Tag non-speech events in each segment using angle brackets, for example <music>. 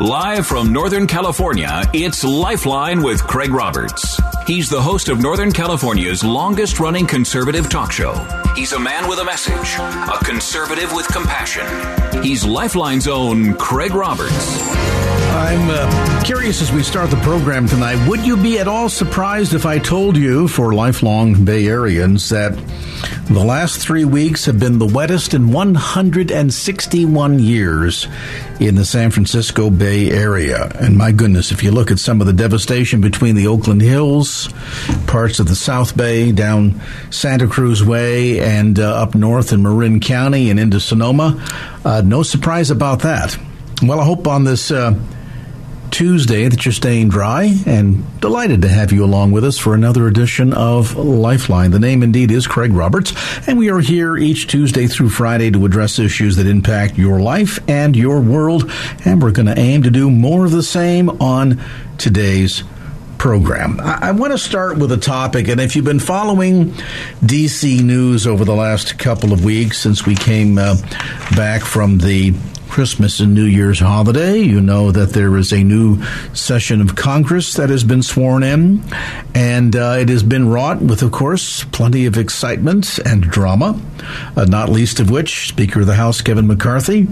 Live from Northern California, it's Lifeline with Craig Roberts. He's the host of Northern California's longest running conservative talk show. He's a man with a message, a conservative with compassion. He's Lifeline's own Craig Roberts. I'm uh, curious as we start the program tonight. Would you be at all surprised if I told you, for lifelong Bay Areans, that the last three weeks have been the wettest in 161 years in the San Francisco Bay Area? And my goodness, if you look at some of the devastation between the Oakland Hills, parts of the South Bay, down Santa Cruz Way, and uh, up north in Marin County and into Sonoma, uh, no surprise about that. Well, I hope on this. Uh, Tuesday that you're staying dry and delighted to have you along with us for another edition of Lifeline. The name indeed is Craig Roberts, and we are here each Tuesday through Friday to address issues that impact your life and your world, and we're going to aim to do more of the same on today's program. I, I want to start with a topic, and if you've been following DC news over the last couple of weeks since we came uh, back from the Christmas and New Year's holiday. You know that there is a new session of Congress that has been sworn in, and uh, it has been wrought with, of course, plenty of excitement and drama, uh, not least of which Speaker of the House Kevin McCarthy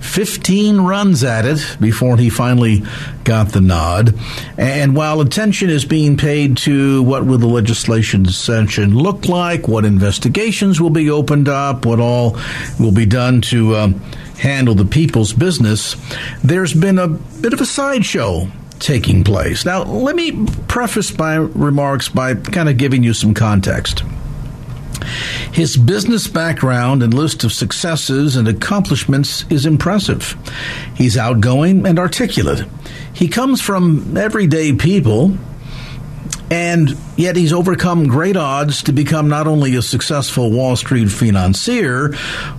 15 runs at it before he finally got the nod. And while attention is being paid to what will the legislation session look like, what investigations will be opened up, what all will be done to um, handle the people's business, there's been a bit of a sideshow taking place. Now, let me preface my remarks by kind of giving you some context. His business background and list of successes and accomplishments is impressive. He's outgoing and articulate. He comes from everyday people, and yet he's overcome great odds to become not only a successful Wall Street financier,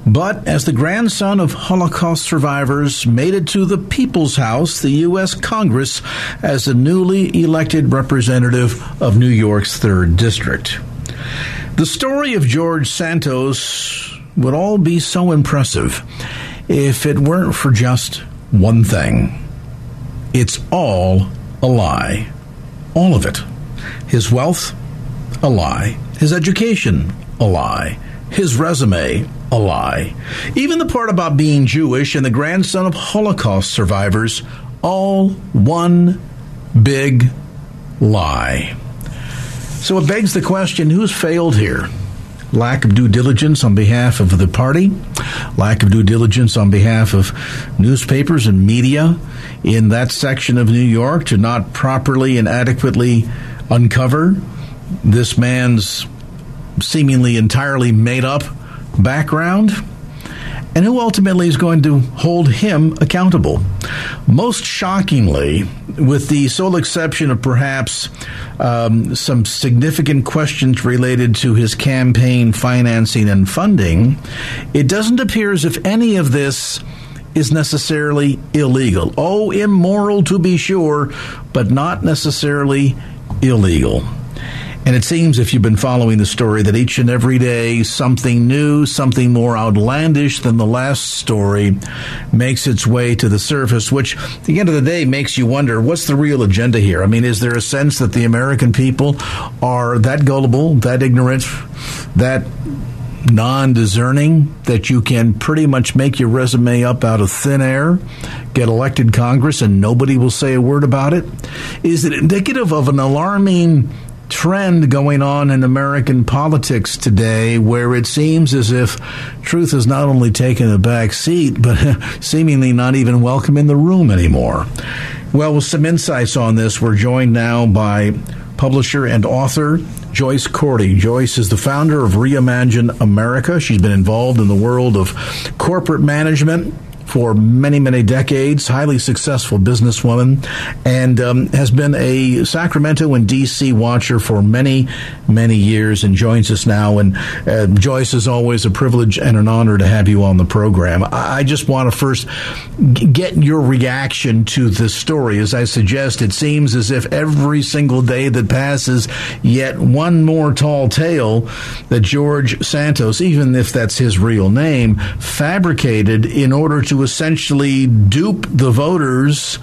but as the grandson of Holocaust survivors, made it to the People's House, the U.S. Congress, as a newly elected representative of New York's 3rd District. The story of George Santos would all be so impressive if it weren't for just one thing. It's all a lie. All of it. His wealth, a lie. His education, a lie. His resume, a lie. Even the part about being Jewish and the grandson of Holocaust survivors, all one big lie. So it begs the question who's failed here? Lack of due diligence on behalf of the party, lack of due diligence on behalf of newspapers and media in that section of New York to not properly and adequately uncover this man's seemingly entirely made up background and who ultimately is going to hold him accountable. Most shockingly, with the sole exception of perhaps um, some significant questions related to his campaign financing and funding, it doesn't appear as if any of this is necessarily illegal. Oh, immoral to be sure, but not necessarily illegal. And it seems, if you've been following the story, that each and every day something new, something more outlandish than the last story makes its way to the surface, which at the end of the day makes you wonder what's the real agenda here? I mean, is there a sense that the American people are that gullible, that ignorant, that non discerning that you can pretty much make your resume up out of thin air, get elected Congress, and nobody will say a word about it? Is it indicative of an alarming trend going on in American politics today where it seems as if truth has not only taken a back seat, but <laughs> seemingly not even welcome in the room anymore. Well, with some insights on this, we're joined now by publisher and author Joyce Cordy. Joyce is the founder of Reimagine America. She's been involved in the world of corporate management for many, many decades, highly successful businesswoman, and um, has been a Sacramento and D.C. watcher for many, many years and joins us now. And uh, Joyce, is always a privilege and an honor to have you on the program. I just want to first get your reaction to this story. As I suggest, it seems as if every single day that passes, yet one more tall tale that George Santos, even if that's his real name, fabricated in order to essentially dupe the voters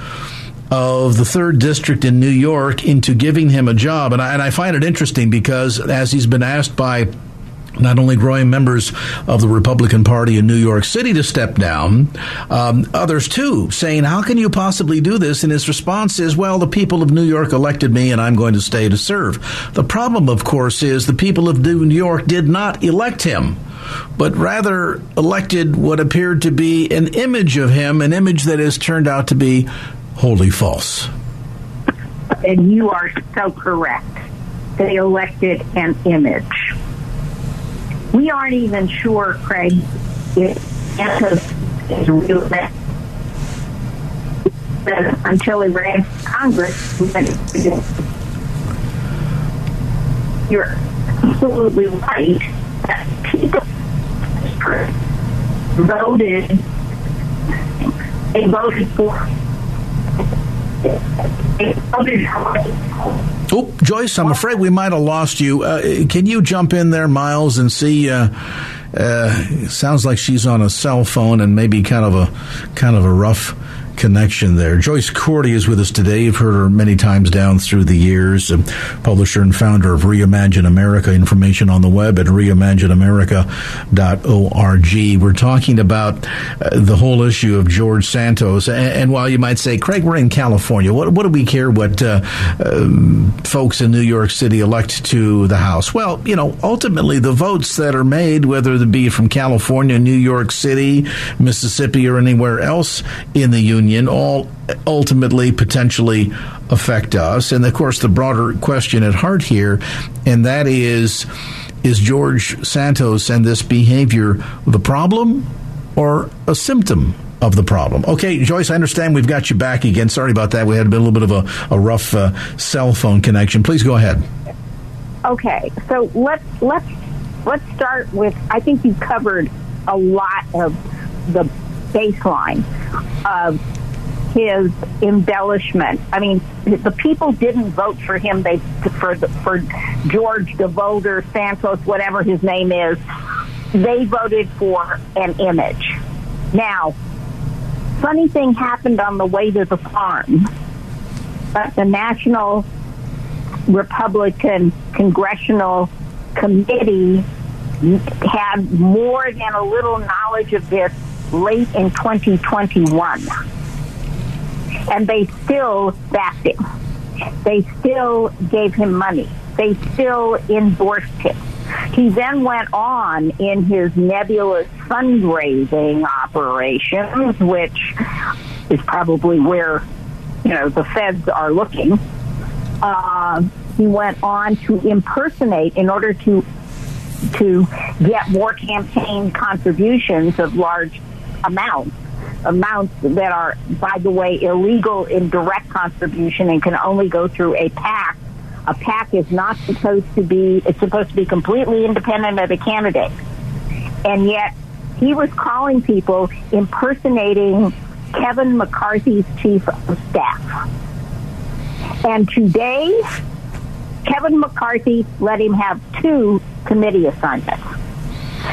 of the third district in New York into giving him a job. And I, and I find it interesting because as he's been asked by not only growing members of the Republican Party in New York City to step down, um, others too, saying, How can you possibly do this? And his response is, Well, the people of New York elected me and I'm going to stay to serve. The problem, of course, is the people of New York did not elect him but rather elected what appeared to be an image of him, an image that has turned out to be wholly false. And you are so correct. They elected an image. We aren't even sure, Craig, if is real until he ran for Congress. You're absolutely right. People voted, they voted for. Oh, Joyce, I'm afraid we might have lost you. Uh, can you jump in there, Miles, and see? Uh, uh, sounds like she's on a cell phone and maybe kind of a kind of a rough connection there. Joyce Cordy is with us today. You've heard her many times down through the years. publisher and founder of Reimagine America. Information on the web at reimagineamerica.org. We're talking about uh, the whole issue of George Santos. And, and, while you might say, Craig, we're in California. What, what do we care what uh, um, folks in New York City elect to the House? Well, you know, ultimately the votes that are made, whether it be from California, New York City, Mississippi, or anywhere else in the Union, opinion all ultimately potentially affect us. And of course, the broader question at heart here, and that is is George Santos and this behavior the problem or a symptom of the problem. Okay, Joyce, I understand we've got you back again. Sorry about that. We had a little bit of a, a rough uh, cell phone connection. Please go ahead. Okay, so let's let's let's start with. I think you covered a lot of the baseline of his embellishment. I mean, the people didn't vote for him. They for for George DeVolder Santos, whatever his name is. They voted for an image. Now, funny thing happened on the way to the farm. But the National Republican Congressional Committee had more than a little knowledge of this late in 2021 and they still backed him. They still gave him money. They still endorsed him. He then went on in his nebulous fundraising operations, which is probably where you know the feds are looking. Uh, he went on to impersonate in order to to get more campaign contributions of large amounts amounts that are, by the way, illegal in direct contribution and can only go through a PAC. A PAC is not supposed to be, it's supposed to be completely independent of the candidate. And yet, he was calling people impersonating Kevin McCarthy's chief of staff. And today, Kevin McCarthy let him have two committee assignments.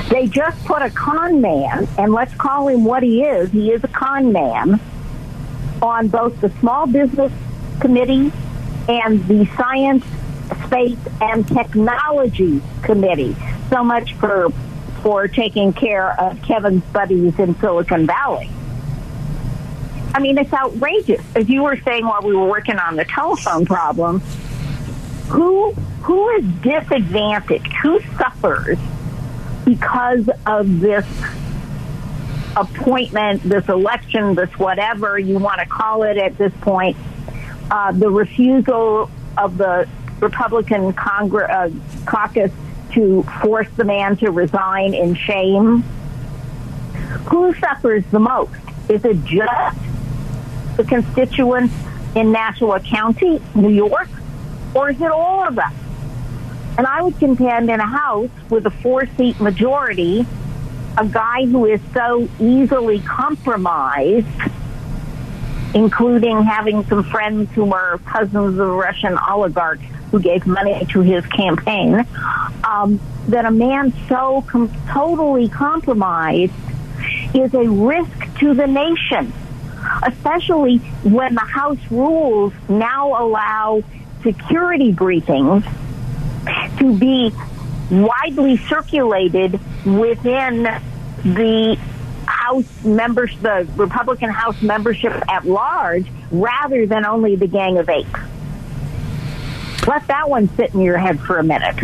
They just put a con man, and let's call him what he is. He is a con man on both the Small Business Committee and the Science, Space, and Technology Committee. So much for for taking care of Kevin's buddies in Silicon Valley. I mean, it's outrageous. As you were saying while we were working on the telephone problem, who who is disadvantaged? Who suffers because of this appointment, this election, this whatever you want to call it at this point, uh, the refusal of the Republican Congress, uh, caucus to force the man to resign in shame. Who suffers the most? Is it just the constituents in Nassau County, New York, or is it all of us? And I would contend in a House with a four seat majority, a guy who is so easily compromised, including having some friends who are cousins of Russian oligarchs who gave money to his campaign, um, that a man so com- totally compromised is a risk to the nation, especially when the House rules now allow security briefings to be widely circulated within the House members, the Republican House membership at large, rather than only the Gang of Eight. Let that one sit in your head for a minute.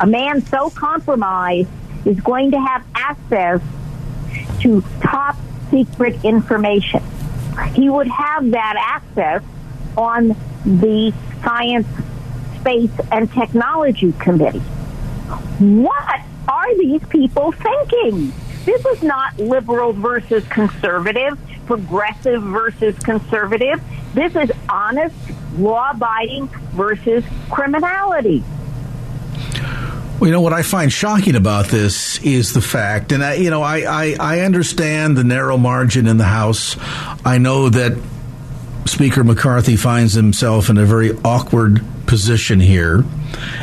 A man so compromised is going to have access to top secret information. He would have that access on the Science, Space, and Technology Committee. What are these people thinking? This is not liberal versus conservative, progressive versus conservative. This is honest, law abiding versus criminality. Well, you know what I find shocking about this is the fact, and I, you know, I, I, I understand the narrow margin in the House. I know that Speaker McCarthy finds himself in a very awkward position here.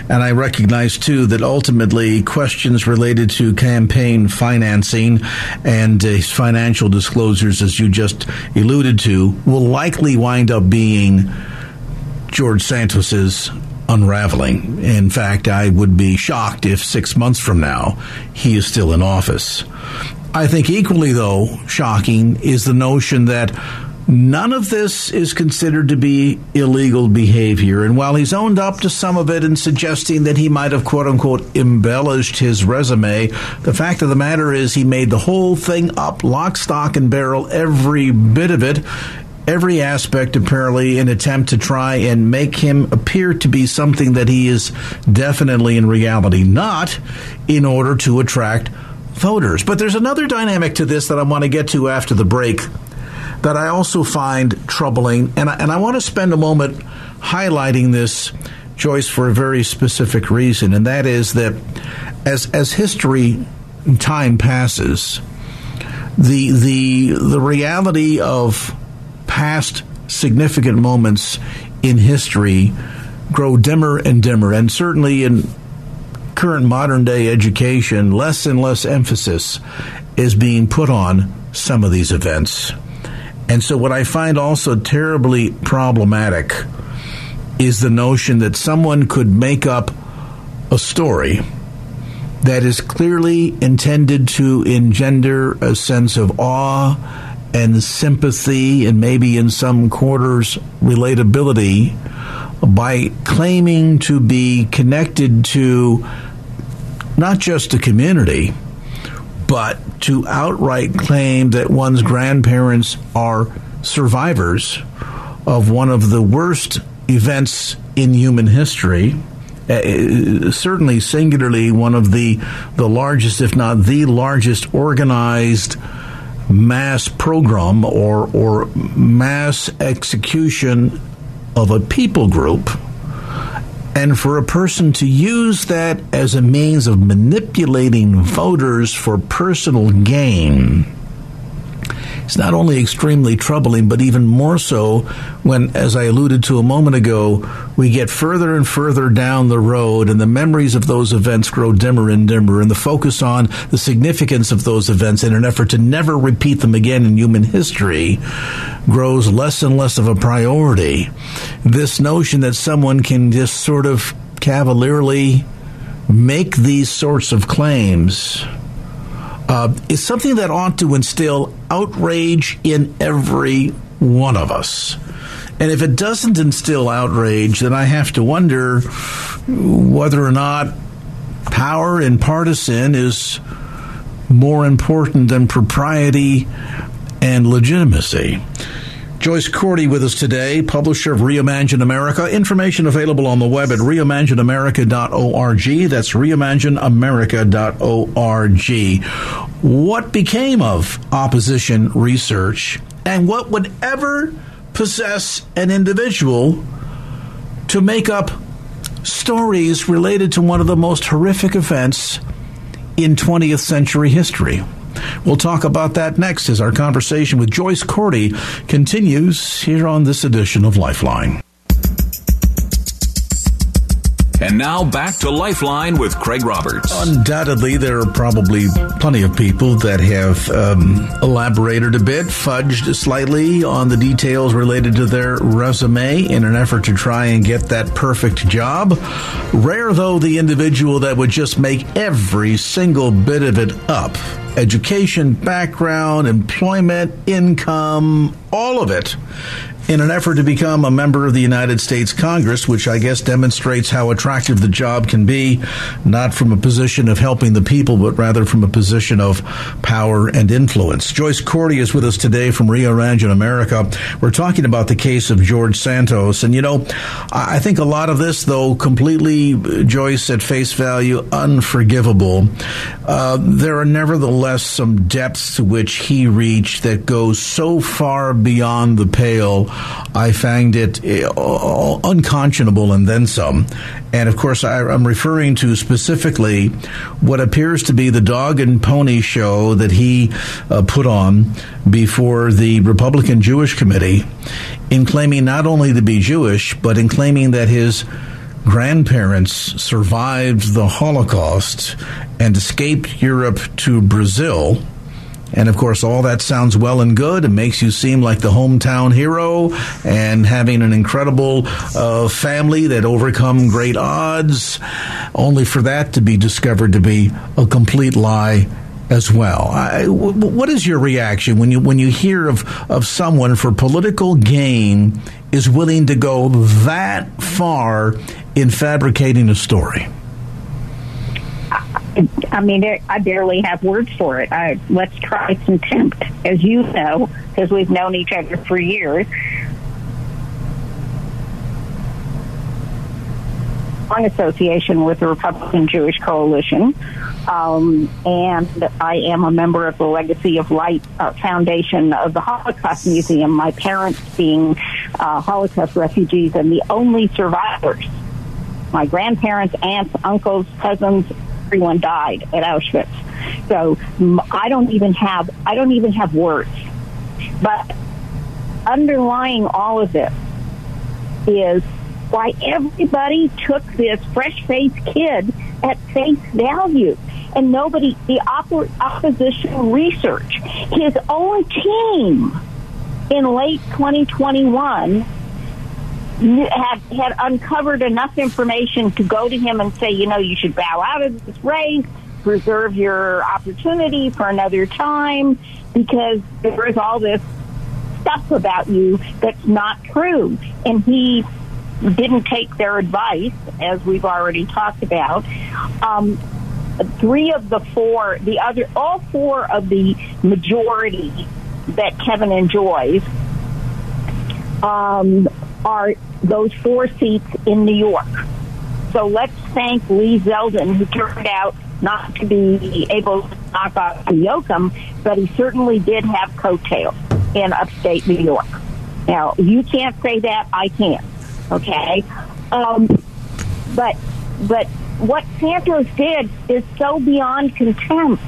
And I recognize, too, that ultimately questions related to campaign financing and uh, financial disclosures, as you just alluded to, will likely wind up being George Santos's unraveling. In fact, I would be shocked if six months from now he is still in office. I think equally, though, shocking is the notion that None of this is considered to be illegal behavior. And while he's owned up to some of it and suggesting that he might have, quote unquote, embellished his resume, the fact of the matter is he made the whole thing up, lock, stock, and barrel, every bit of it every aspect apparently in attempt to try and make him appear to be something that he is definitely in reality not in order to attract voters. But there's another dynamic to this that I want to get to after the break that I also find troubling, and I, and I want to spend a moment highlighting this, Joyce, for a very specific reason, and that is that as as history time passes, the the the reality of past significant moments in history grow dimmer and dimmer, and certainly in current modern day education, less and less emphasis is being put on some of these events. And so, what I find also terribly problematic is the notion that someone could make up a story that is clearly intended to engender a sense of awe and sympathy and maybe in some quarters relatability by claiming to be connected to not just a community but to outright claim that one's grandparents are survivors of one of the worst events in human history, uh, certainly singularly one of the the largest, if not the largest, organized mass program or or mass execution of a people group and for a person to use that as a means of manipulating voters for personal gain is not only extremely troubling, but even more so when, as I alluded to a moment ago, we get further and further down the road and the memories of those events grow dimmer and dimmer, and the focus on the significance of those events in an effort to never repeat them again in human history grows less and less of a priority. This notion that someone can just sort of cavalierly make these sorts of claims uh, is something that ought to instill outrage in every one of us. And if it doesn't instill outrage, then I have to wonder whether or not power and partisan is more important than propriety and legitimacy. Joyce Cordy with us today, publisher of Reimagine America. Information available on the web at reimagineamerica.org. That's reimagineamerica.org. What became of opposition research and what would ever possess an individual to make up stories related to one of the most horrific events in 20th century history? We'll talk about that next as our conversation with Joyce Cordy continues here on this edition of Lifeline. And now back to Lifeline with Craig Roberts. Undoubtedly, there are probably plenty of people that have um, elaborated a bit, fudged slightly on the details related to their resume in an effort to try and get that perfect job. Rare, though, the individual that would just make every single bit of it up education, background, employment, income, all of it in an effort to become a member of the United States Congress, which I guess demonstrates how attractive the job can be, not from a position of helping the people, but rather from a position of power and influence. Joyce Cordy is with us today from Reimagine America. We're talking about the case of George Santos. And, you know, I think a lot of this, though, completely, Joyce, at face value, unforgivable. Uh, there are nevertheless some depths to which he reached that go so far beyond the pale I found it uh, unconscionable and then some. And of course, I, am referring to specifically what appears to be the dog and pony show that he uh, put on before the Republican Jewish Committee in claiming not only to be Jewish, but in claiming that his grandparents survived the Holocaust and escaped Europe to Brazil and of course, all that sounds well and good. It makes you seem like the hometown hero and having an incredible uh, family that overcome great odds, only for that to be discovered to be a complete lie as well. I, w- what is your reaction when you when you hear of of someone for political gain is willing to go that far in fabricating a story? I mean, I barely have words for it. I, let's try contempt, as you know, because we've known each other for years. Long association with the Republican Jewish Coalition, um, and I am a member of the Legacy of Light uh, Foundation of the Holocaust Museum. My parents being uh, Holocaust refugees and the only survivors. My grandparents, aunts, uncles, cousins, everyone died at Auschwitz. So I don't even have I don't even have words. But underlying all of this is why everybody took this fresh-faced kid at face value and nobody the opposition research his own team in late 2021 had had uncovered enough information to go to him and say, you know, you should bow out of this race, reserve your opportunity for another time, because there is all this stuff about you that's not true. And he didn't take their advice, as we've already talked about. Um, three of the four, the other, all four of the majority that Kevin enjoys um, are those four seats in New York. So let's thank Lee Zeldin, who turned out not to be able to knock off Hochul, but he certainly did have coattails in upstate New York. Now, you can't say that, I can't, Okay? Um, but, but what Santos did is so beyond contempt.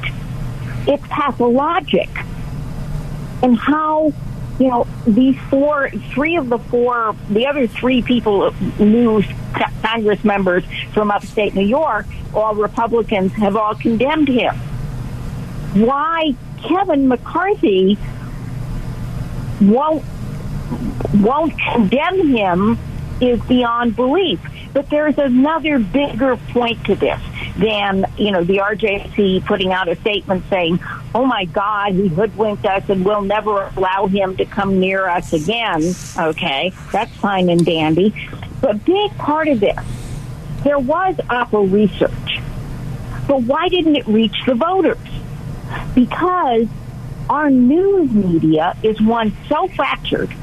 It's pathologic. And how you know, these four, three of the four, the other three people, new Congress members from upstate New York, all Republicans, have all condemned him. Why Kevin McCarthy won't won't condemn him is beyond belief. But there's another bigger point to this than, you know, the RJC putting out a statement saying, oh my God, he hoodwinked us and we'll never allow him to come near us again. Okay, that's fine and dandy. But big part of this, there was Oppo research. But why didn't it reach the voters? Because our news media is one so fractured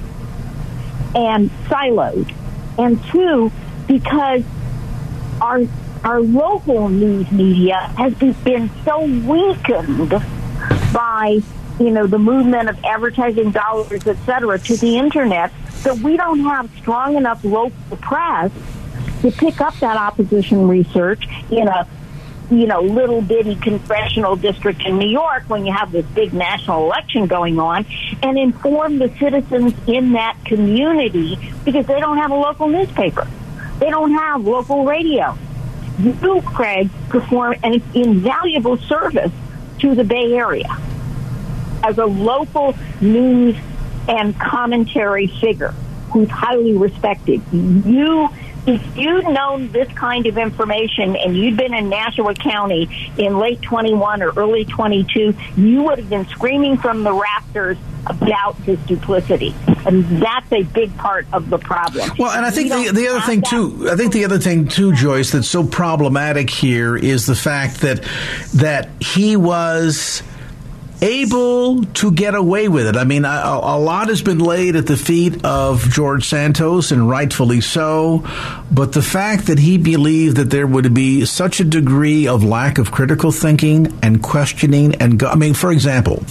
and siloed. And two, because our our local news media has been so weakened by you know the movement of advertising dollars, et cetera, to the internet that we don't have strong enough local press to pick up that opposition research in a you know little bitty congressional district in New York when you have this big national election going on and inform the citizens in that community because they don't have a local newspaper. They don't have local radio. You, Craig, perform an invaluable service to the Bay Area as a local news and commentary figure who's highly respected. You if you'd known this kind of information and you'd been in Nassau County in late 21 or early 22, you would have been screaming from the rafters about his duplicity. And that's a big part of the problem. Well, and I think the, the other thing, too, I think the other thing, too, Joyce, that's so problematic here is the fact that, that he was able to get away with it. I mean, a, a, lot has been laid at the feet of George Santos, and rightfully so. But the fact that he believed that there would be such a degree of lack of critical thinking and questioning, and go- I mean, for example,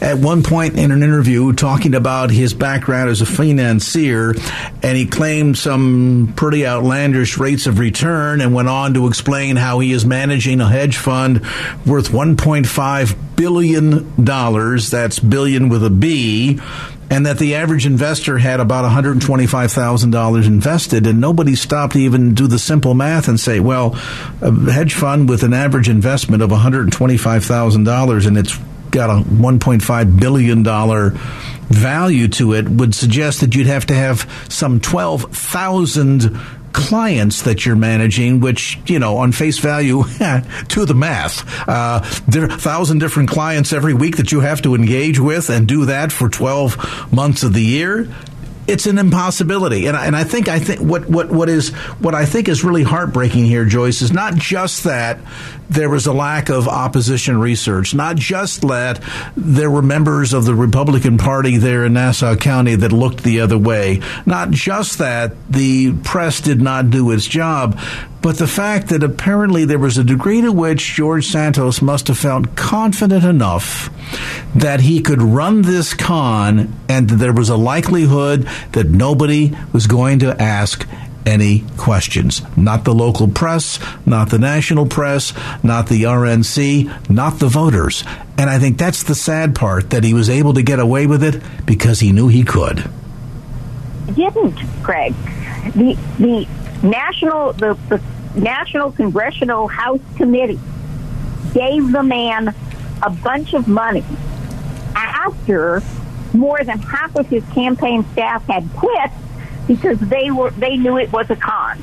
at one point in an interview talking about his background as a financier, and he claimed some pretty outlandish rates of return, and went on to explain how he is managing a hedge fund worth 1.5 billion dollars. That's billion with a B. And that the average investor had about $125,000 invested, and nobody stopped to even do the simple math and say, well, a hedge fund with an average investment of $125,000 and it's got a $1.5 billion value to it would suggest that you'd have to have some 12,000 clients that you're managing, which, you know, on face value, <laughs> to the math, uh, there are a thousand different clients every week that you have to engage with and do that for 12 months of the year it's an impossibility. And I, and I think I think what, what what is what I think is really heartbreaking here, Joyce, is not just that there was a lack of opposition research, not just that there were members of the Republican Party there in Nassau County that looked the other way, not just that the press did not do its job, but the fact that apparently there was a degree to which George Santos must have felt confident enough that he could run this con and that there was a likelihood that nobody was going to ask any questions. Not the local press, not the national press, not the RNC, not the voters. And I think that's the sad part that he was able to get away with it because he knew he could. Didn't, Greg. The the national the, the National Congressional House Committee gave the man a bunch of money after more than half of his campaign staff had quit because they were they knew it was a con.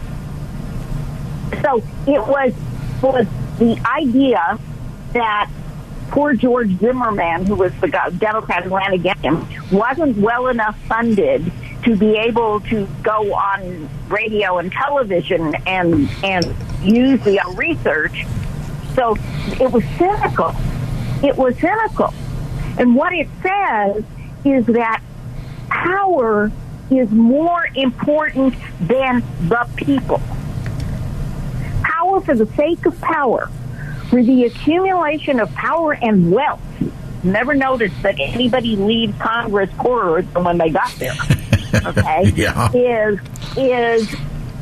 So it was was the idea that poor George Zimmerman, who was the Democrat who ran against him, wasn't well enough funded to be able to go on radio and television and and use the uh, research. So it was cynical. It was cynical. And what it says is that power is more important than the people. Power for the sake of power, for the accumulation of power and wealth. Never noticed that anybody leaves Congress poorer than when they got there. Okay, <laughs> yeah. is is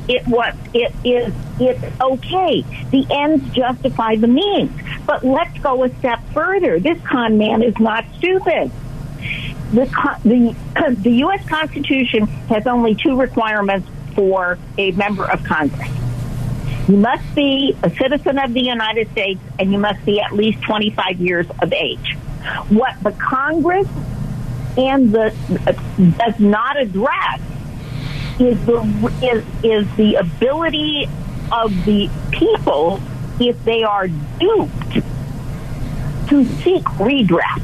it what it is it's okay. The ends justify the means. But let's go a step further. This con man is not stupid. The the the U.S. Constitution has only two requirements for a member of Congress. You must be a citizen of the United States and you must be at least 25 years of age. What the Congress and the does not address is the is, is the ability of the people if they are duped to seek redress.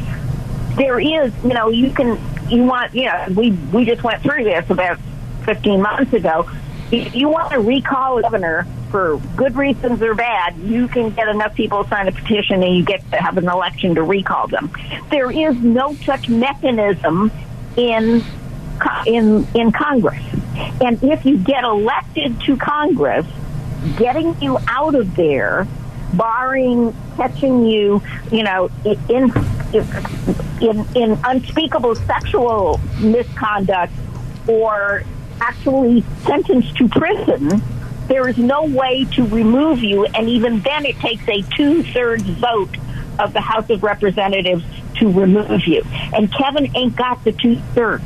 There is, you know, you can you want, you know, we we just went through this about 15 months ago. If you want to recall a governor for good reasons or bad, you can get enough people to sign a petition and you get to have an election to recall them. There is no such mechanism in in in Congress. And if you get elected to Congress, getting you out of there, barring catching you, you know, in in in unspeakable sexual misconduct or actually sentenced to prison, there is no way to remove you, and even then, it takes a two-thirds vote of the House of Representatives to remove you. And Kevin ain't got the two-thirds.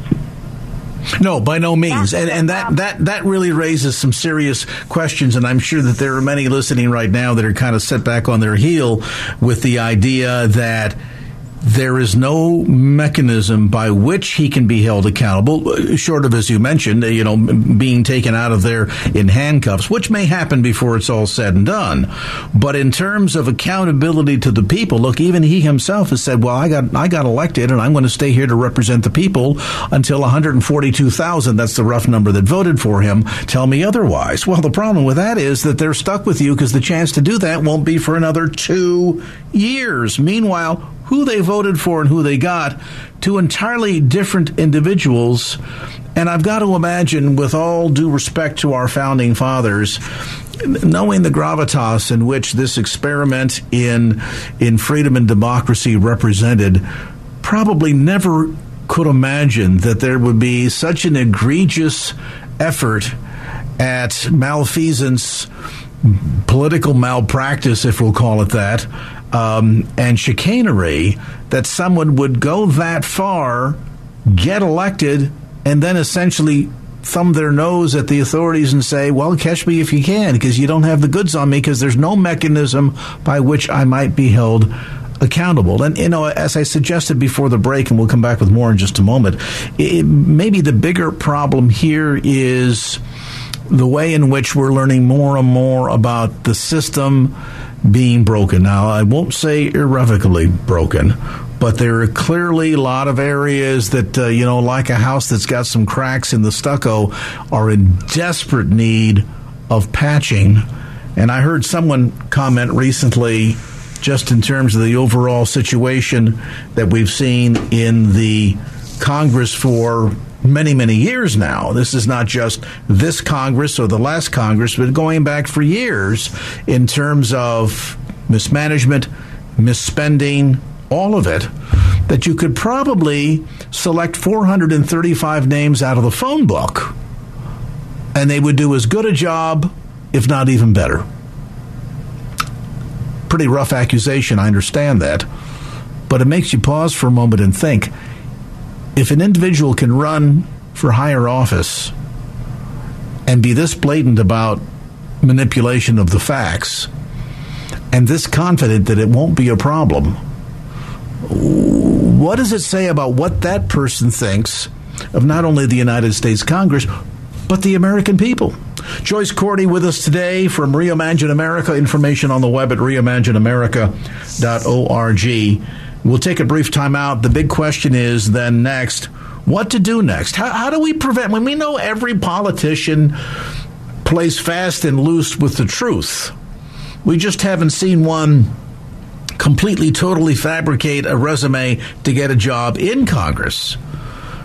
No, by no means, and and that that that really raises some serious questions, and I'm sure that there are many listening right now that are kind of set back on their heel with the idea that there is no mechanism by which he can be held accountable, short of, as you mentioned, you know, being taken out of there in handcuffs, which may happen before it's all said and done. But in terms of accountability to the people, look, even he himself has said, "Well, I got I got elected, and I'm going to stay here to represent the people until 142,000. That's the rough number that voted for him. Tell me otherwise." Well, the problem with that is that they're stuck with you because the chance to do that won't be for another two years. Meanwhile, who they voted for and who they got, to entirely different individuals. And I've got to imagine, with all due respect to our founding fathers, knowing the gravitas in which this experiment in in freedom and democracy represented, probably never could imagine that there would be such an egregious effort at malfeasance, political malpractice, if we'll call it that, um, and chicanery that someone would go that far, get elected, and then essentially thumb their nose at the authorities and say, well, catch me if you can, because you don't have the goods on me, because there's no mechanism by which I might be held accountable. And, you know, as I suggested before the break, and we'll come back with more in just a moment, it, maybe the bigger problem here is the way in which we're learning more and more about the system being broken. Now, I won't say irrevocably broken, but there are clearly a lot of areas that, uh, you know, like a house that's got some cracks in the stucco, are in desperate need of patching. And I heard someone comment recently, just in terms of the overall situation that we've seen in the Congress for many, many years now. This is not just this Congress or the last Congress, but going back for years in terms of mismanagement, misspending, all of it, that you could probably select 435 names out of the phone book and they would do as good a job, if not even better. Pretty rough accusation, I understand that. But it makes you pause for a moment and think if an individual can run for higher office and be this blatant about manipulation of the facts and this confident that it won't be a problem, what does it say about what that person thinks of not only the United States Congress, but the American people? Joyce Cordy with us today from Reimagine America. Information on the web at reimagineamerica.org. We'll take a brief time out. The big question is then next what to do next? How, how do we prevent when we know every politician plays fast and loose with the truth? We just haven't seen one completely, totally fabricate a resume to get a job in Congress.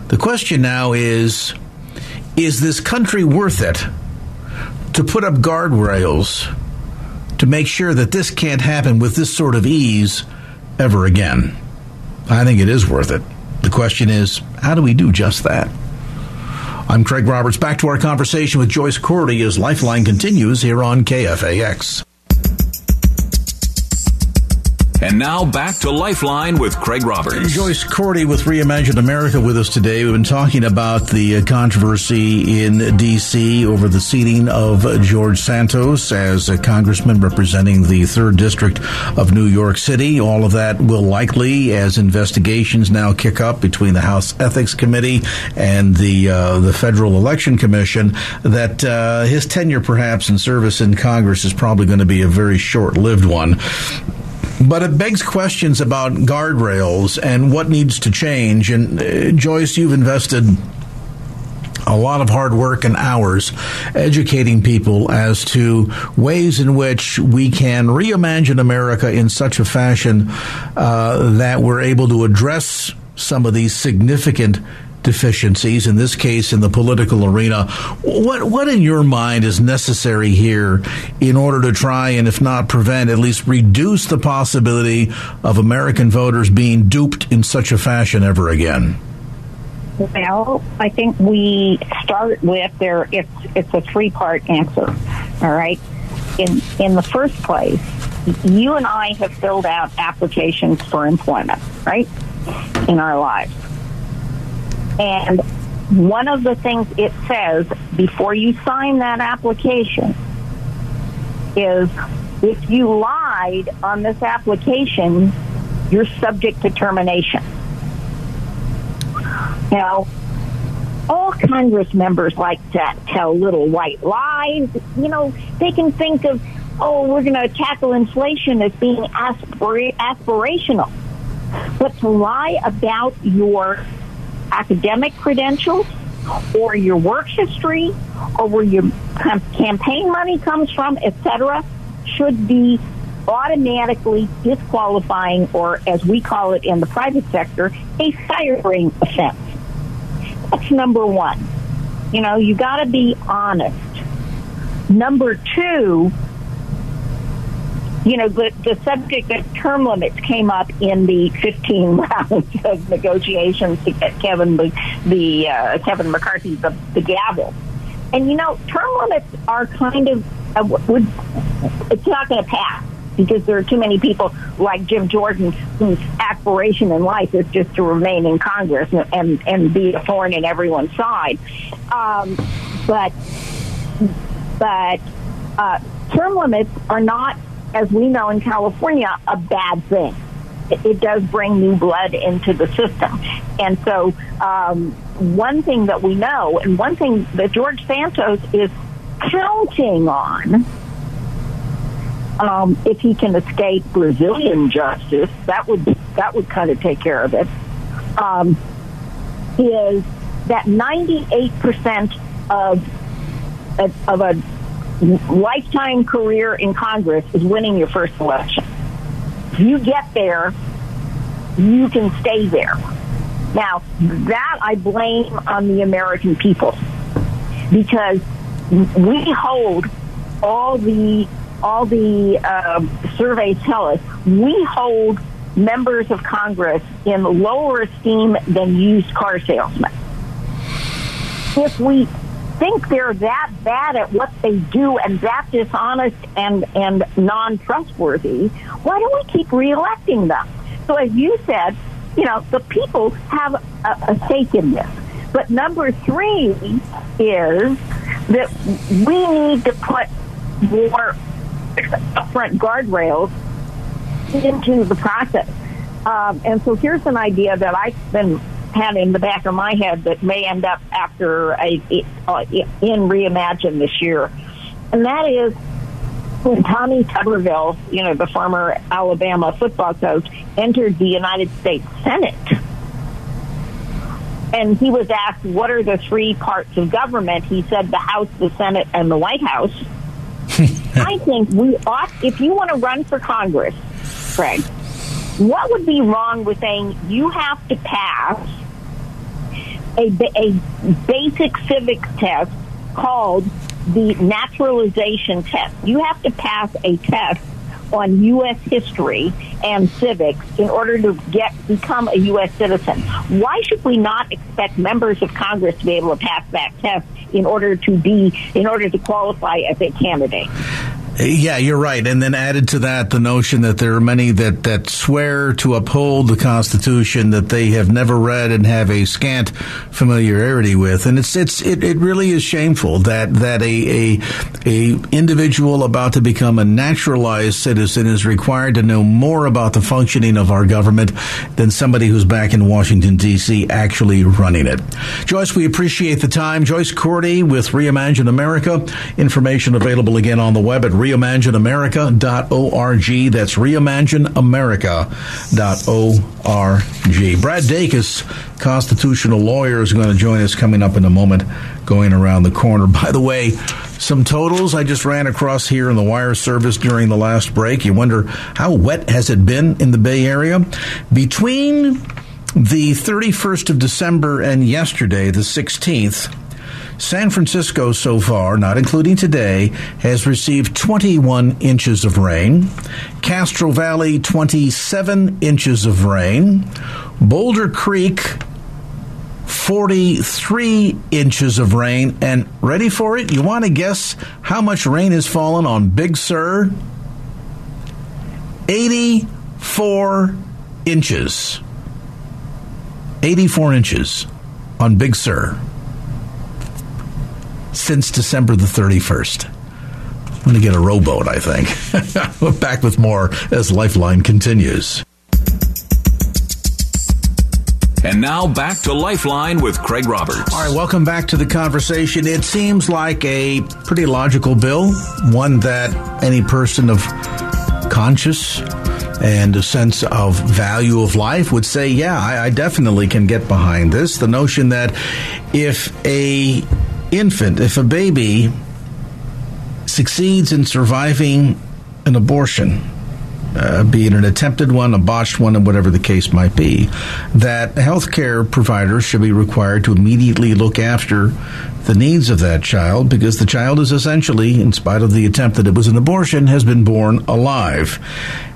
The question now is is this country worth it to put up guardrails to make sure that this can't happen with this sort of ease ever again. I think it is worth it. The question is, how do we do just that? I'm Craig Roberts. Back to our conversation with Joyce Cordy as Lifeline continues here on KFAX. And now back to Lifeline with Craig Roberts. Joyce Cordy with Reimagine America with us today. We've been talking about the uh, controversy in D.C. over the seating of George Santos as a congressman representing the 3rd District of New York City. All of that will likely, as investigations now kick up between the House Ethics Committee and the, uh, the Federal Election Commission, that uh, his tenure perhaps in service in Congress is probably going to be a very short lived one. But it begs questions about guardrails and what needs to change. And uh, Joyce, you've invested a lot of hard work and hours educating people as to ways in which we can reimagine America in such a fashion uh, that we're able to address some of these significant deficiencies, in this case in the political arena. What, what in your mind is necessary here in order to try and, if not prevent, at least reduce the possibility of American voters being duped in such a fashion ever again? Well, I think we start with there. It's it's a three part answer. All right. In in the first place, you and I have filled out applications for employment, right, in our lives. And one of the things it says before you sign that application is if you lied on this application, you're subject to termination. Now, all Congress members like to tell little white lies. You know, they can think of, oh, we're going to tackle inflation as being aspir- aspirational. But to lie about your academic credentials or your work history or where your campaign money comes from, etc., should be automatically disqualifying or, as we call it in the private sector, a firing offense. That's number one. You know, you got to be honest. Number two, you know, the, the subject of term limits came up in the 15 <laughs> rounds of negotiations to get Kevin the, the uh, Kevin McCarthy the, the gavel. And you know, term limits are kind of uh, would it's not going to pass because there are too many people like Jim Jordan whose aspiration in life is just to remain in Congress and and, and be a thorn in everyone's side. Um, but but uh, term limits are not, as we know in California, a bad thing. It, it does bring new blood into the system, and so um, one thing that we know, and one thing that George Santos is counting on um, if he can escape Brazilian justice, that would that would kind of take care of it. Um, is that 98% of of a lifetime career in Congress is winning your first election. You get there, you can stay there. Now, that I blame on the American people because we hold all the all the uh, surveys tell us, we hold members of Congress in lower esteem than used car salesmen. If we think they're that bad at what they do and that dishonest and, and non trustworthy, why don't we keep reelecting them? So, as you said, you know, the people have a, a stake in this. But number three is that we need to put more upfront guardrails into the process. Um, and so here's an idea that I've been had in the back of my head that may end up after a, uh, in Reimagine this year, and that is when Tommy Tuberville, you know, the former Alabama football coach, entered the United States Senate. And he was asked, what are the three parts of government? He said the House, the Senate, and the White House. <laughs> I think we ought, if you want to run for Congress, Craig, what would be wrong with saying you have to pass a, a basic civics test called the naturalization test? You have to pass a test on U.S. history and civics in order to get become a U.S. citizen. Why should we not expect members of Congress to be able to pass that test in order to be in order to qualify as a candidate? Yeah, you're right. And then added to that the notion that there are many that, that swear to uphold the Constitution that they have never read and have a scant familiarity with. And it's, it's, it, it really is shameful that, that a, a, a individual about to become a naturalized citizen is required to know more about the functioning of our government than somebody who's back in Washington, D.C. actually running it. Joyce, we appreciate the time. Joyce Cordy with Reimagine America. Information available again on the web at reimagineamerica.org. That's reimagineamerica.org. Brad Dacus, constitutional lawyer, is going to join us coming up in a moment, going around the corner. <laughs> By the way, some totals I just ran across here in the wire service during the last break. You wonder how wet has it been in the Bay Area? Between the 31st of December and yesterday, the 16th, San Francisco so far, not including today, has received 21 inches of rain. Castro Valley, 27 inches of rain. Boulder Creek, 43 inches of rain. And ready for it? You want to guess how much rain has fallen on Big Sur? 84 inches. 84 inches on Big Sur since December the 31st. I'm going to get a rowboat, I think. <laughs> Back with more as Lifeline continues. And now back to Lifeline with Craig Roberts. All right, welcome back to the conversation. It seems like a pretty logical bill, one that any person of conscious and a sense of value of life would say, yeah, I, I definitely can get behind this. The notion that if a infant, if a baby succeeds in surviving an abortion, uh, be it an attempted one, a botched one, and whatever the case might be, that healthcare providers should be required to immediately look after the needs of that child because the child is essentially, in spite of the attempt that it was an abortion, has been born alive.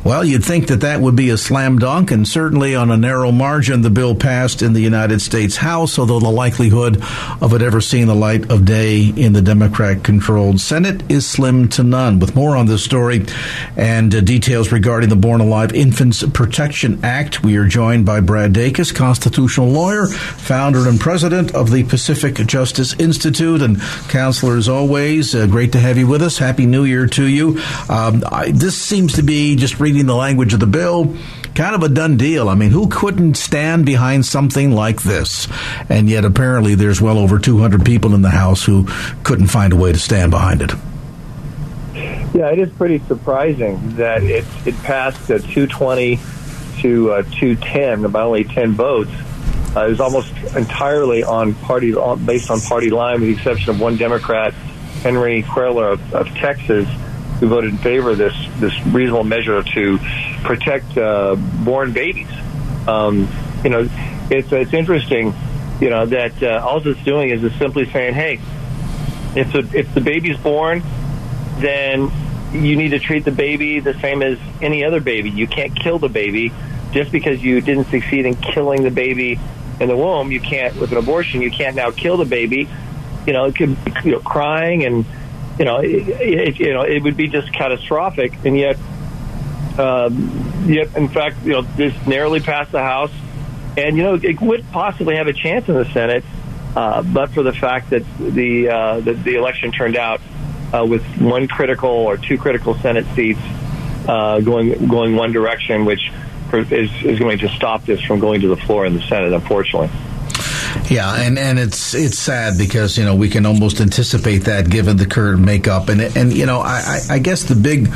Well, you'd think that that would be a slam dunk, and certainly on a narrow margin, the bill passed in the United States House, although the likelihood of it ever seeing the light of day in the Democrat controlled Senate is slim to none. With more on this story and uh, details regarding the Born Alive Infants Protection Act, we are joined by Brad Dacus, constitutional lawyer, founder and president of the Pacific Justice Institute, and counselor as always. Uh, great to have you with us. Happy New Year to you. Um, I, this seems to be just reading the language of the bill, kind of a done deal. I mean, who couldn't stand behind something like this? And yet, apparently, there's well over 200 people in the House who couldn't find a way to stand behind it. Yeah, it is pretty surprising that it it passed at 220 to uh, 210 by only 10 votes. Uh, it was almost entirely on party based on party line, with the exception of one Democrat, Henry Cuellar of, of Texas, who voted in favor of this this reasonable measure to protect uh, born babies. Um, you know, it's it's interesting, you know, that uh, all it's doing is it's simply saying, hey, if the if the baby's born, then you need to treat the baby the same as any other baby. You can't kill the baby just because you didn't succeed in killing the baby in the womb. You can't with an abortion. You can't now kill the baby. You know, it could be you know crying and you know, it, it, you know, it would be just catastrophic. And yet, um, yet, in fact, you know, this narrowly passed the House, and you know, it would possibly have a chance in the Senate, uh, but for the fact that the uh, the election turned out uh, with one critical or two critical Senate seats uh, going going one direction, which is is going to stop this from going to the floor in the Senate, unfortunately. Yeah, and, and it's it's sad because you know we can almost anticipate that given the current makeup, and and you know I, I guess the big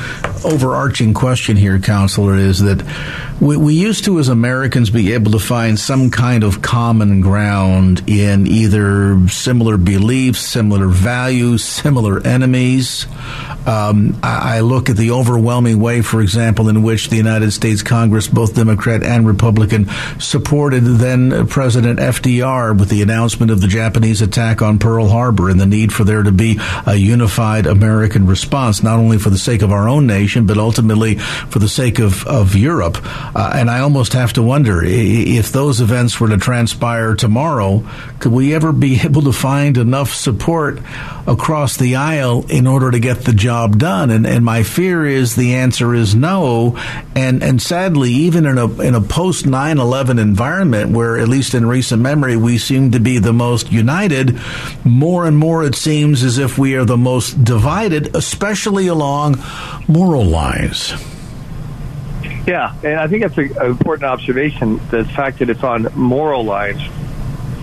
overarching question here, counselor, is that we, we used to as Americans be able to find some kind of common ground in either similar beliefs, similar values, similar enemies. Um, I, I look at the overwhelming way, for example, in which the United States Congress, both Democrat and Republican, supported then President FDR with the announcement of the Japanese attack on Pearl Harbor and the need for there to be a unified American response, not only for the sake of our own nation, but ultimately for the sake of, of Europe. Uh, and I almost have to wonder if those events were to transpire tomorrow, could we ever be <laughs> able to find enough support across the aisle in order to get the job done? And, and my fear is the answer is no. And, and sadly, even in a, in a post 9-11 environment where, at least in recent memory, we seem to be the most united, more and more it seems as if we are the most divided, especially along moral lines. Yeah, and I think that's an important observation. The fact that it's on moral lines,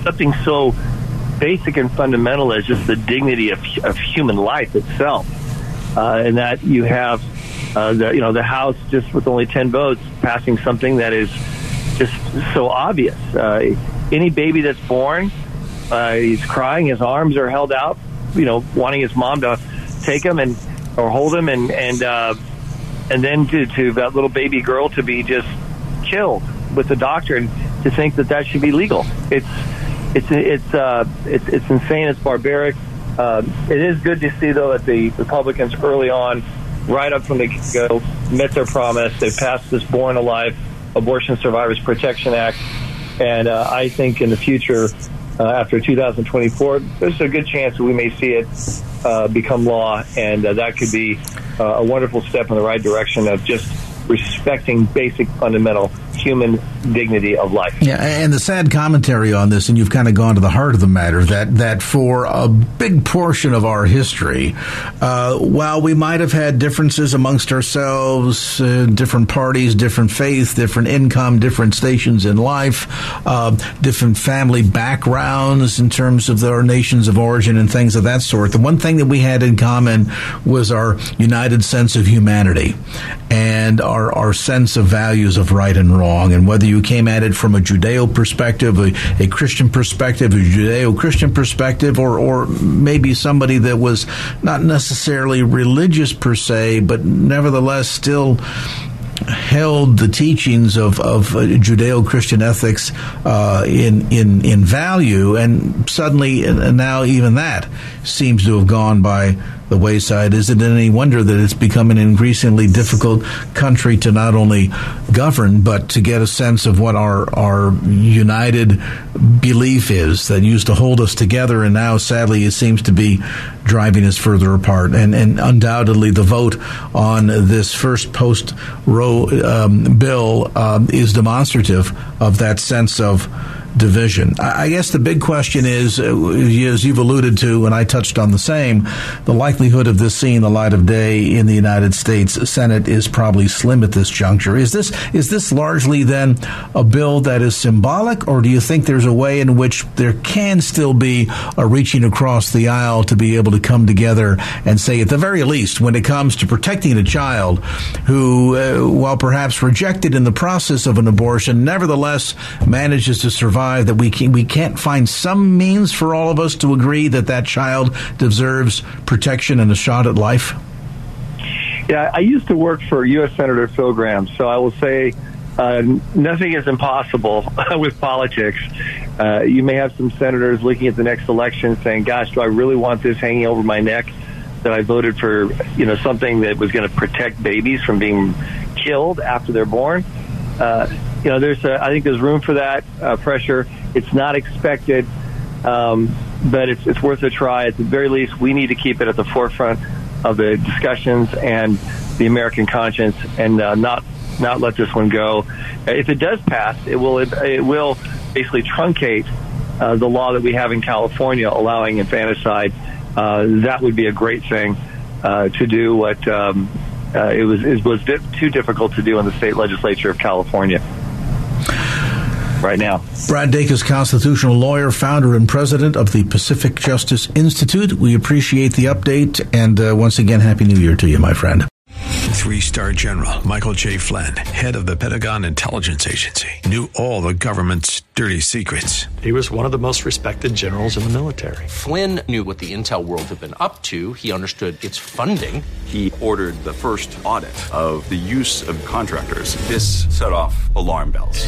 something so basic and fundamental as just the dignity of, of human life itself, uh, and that you have uh, the you know the House just with only ten votes passing something that is just so obvious. Uh, any baby that's born, uh, he's crying, his arms are held out, you know, wanting his mom to take him and or hold him, and and uh, and then to, to that little baby girl to be just killed with the doctor. And to think that that should be legal. It's it's it's uh, it's, it's insane. It's barbaric. Uh, it is good to see though that the Republicans early on, right up from the get go, met their promise. They passed this Born Alive Abortion Survivors Protection Act, and uh, I think in the future. Uh, after 2024, there's a good chance that we may see it uh, become law, and uh, that could be uh, a wonderful step in the right direction of just respecting basic fundamental human dignity of life. Yeah, and the sad commentary on this, and you've kind of gone to the heart of the matter, that that for a big portion of our history, uh, while we might have had differences amongst ourselves, uh, different parties, different faith, different income, different stations in life, uh, different family backgrounds in terms of our nations of origin and things of that sort, the one thing that we had in common was our united sense of humanity and our, our sense of values of right and wrong wrong. And whether you came at it from a Judeo perspective, a, a Christian perspective, a Judeo Christian perspective, or, or maybe somebody that was not necessarily religious per se, but nevertheless still held the teachings of, of Judeo-Christian ethics uh, in in in value, and suddenly, now even that seems to have gone by the wayside. Is it any wonder that it's become an increasingly difficult country to not only govern, but to get a sense of what our, our united belief is that used to hold us together, and now sadly it seems to be driving us further apart. And, and undoubtedly, the vote on this first post Roe um, bill um, is demonstrative of that sense of division. I guess the big question is, uh, as you've alluded to, and I touched on the same, the likelihood of this seeing the light of day in the United States Senate is probably slim at this juncture. Is this is this largely then a bill that is symbolic, or do you think there's a way in which there can still be a reaching across the aisle to be able to come together and say, at the very least, when it comes to protecting a child who, uh, while perhaps rejected in the process of an abortion, nevertheless manages to survive that we can, we can't find some means for all of us to agree that that child deserves protection and a shot at life? Yeah, I used to work for U.S. Senator Phil Gramm, so I will say uh, nothing is impossible <laughs> with politics. Uh, you may have some senators looking at the next election saying, "Gosh, do I really want this hanging over my neck?" That I voted for, you know, something that was going to protect babies from being killed after they're born. Uh, you know, there's a, I think there's room for that uh, pressure. It's not expected, um, but it's it's worth a try. At the very least, we need to keep it at the forefront of the discussions and the American conscience, and uh, not not let this one go. If it does pass, it will it will basically truncate uh, the law that we have in California allowing infanticide. Uh, that would be a great thing uh, to do. What um, uh, it was it was di- too difficult to do in the state legislature of California right now. Brad Dacus, constitutional lawyer, founder and president of the Pacific Justice Institute. We appreciate the update, and uh, once again, Happy New Year to you, my friend. Three star general Michael J. Flynn, head of the Pentagon Intelligence Agency, knew all the government's dirty secrets. He was one of the most respected generals in the military. Flynn knew what the intel world had been up to, he understood its funding. He ordered the first audit of the use of contractors. This set off alarm bells.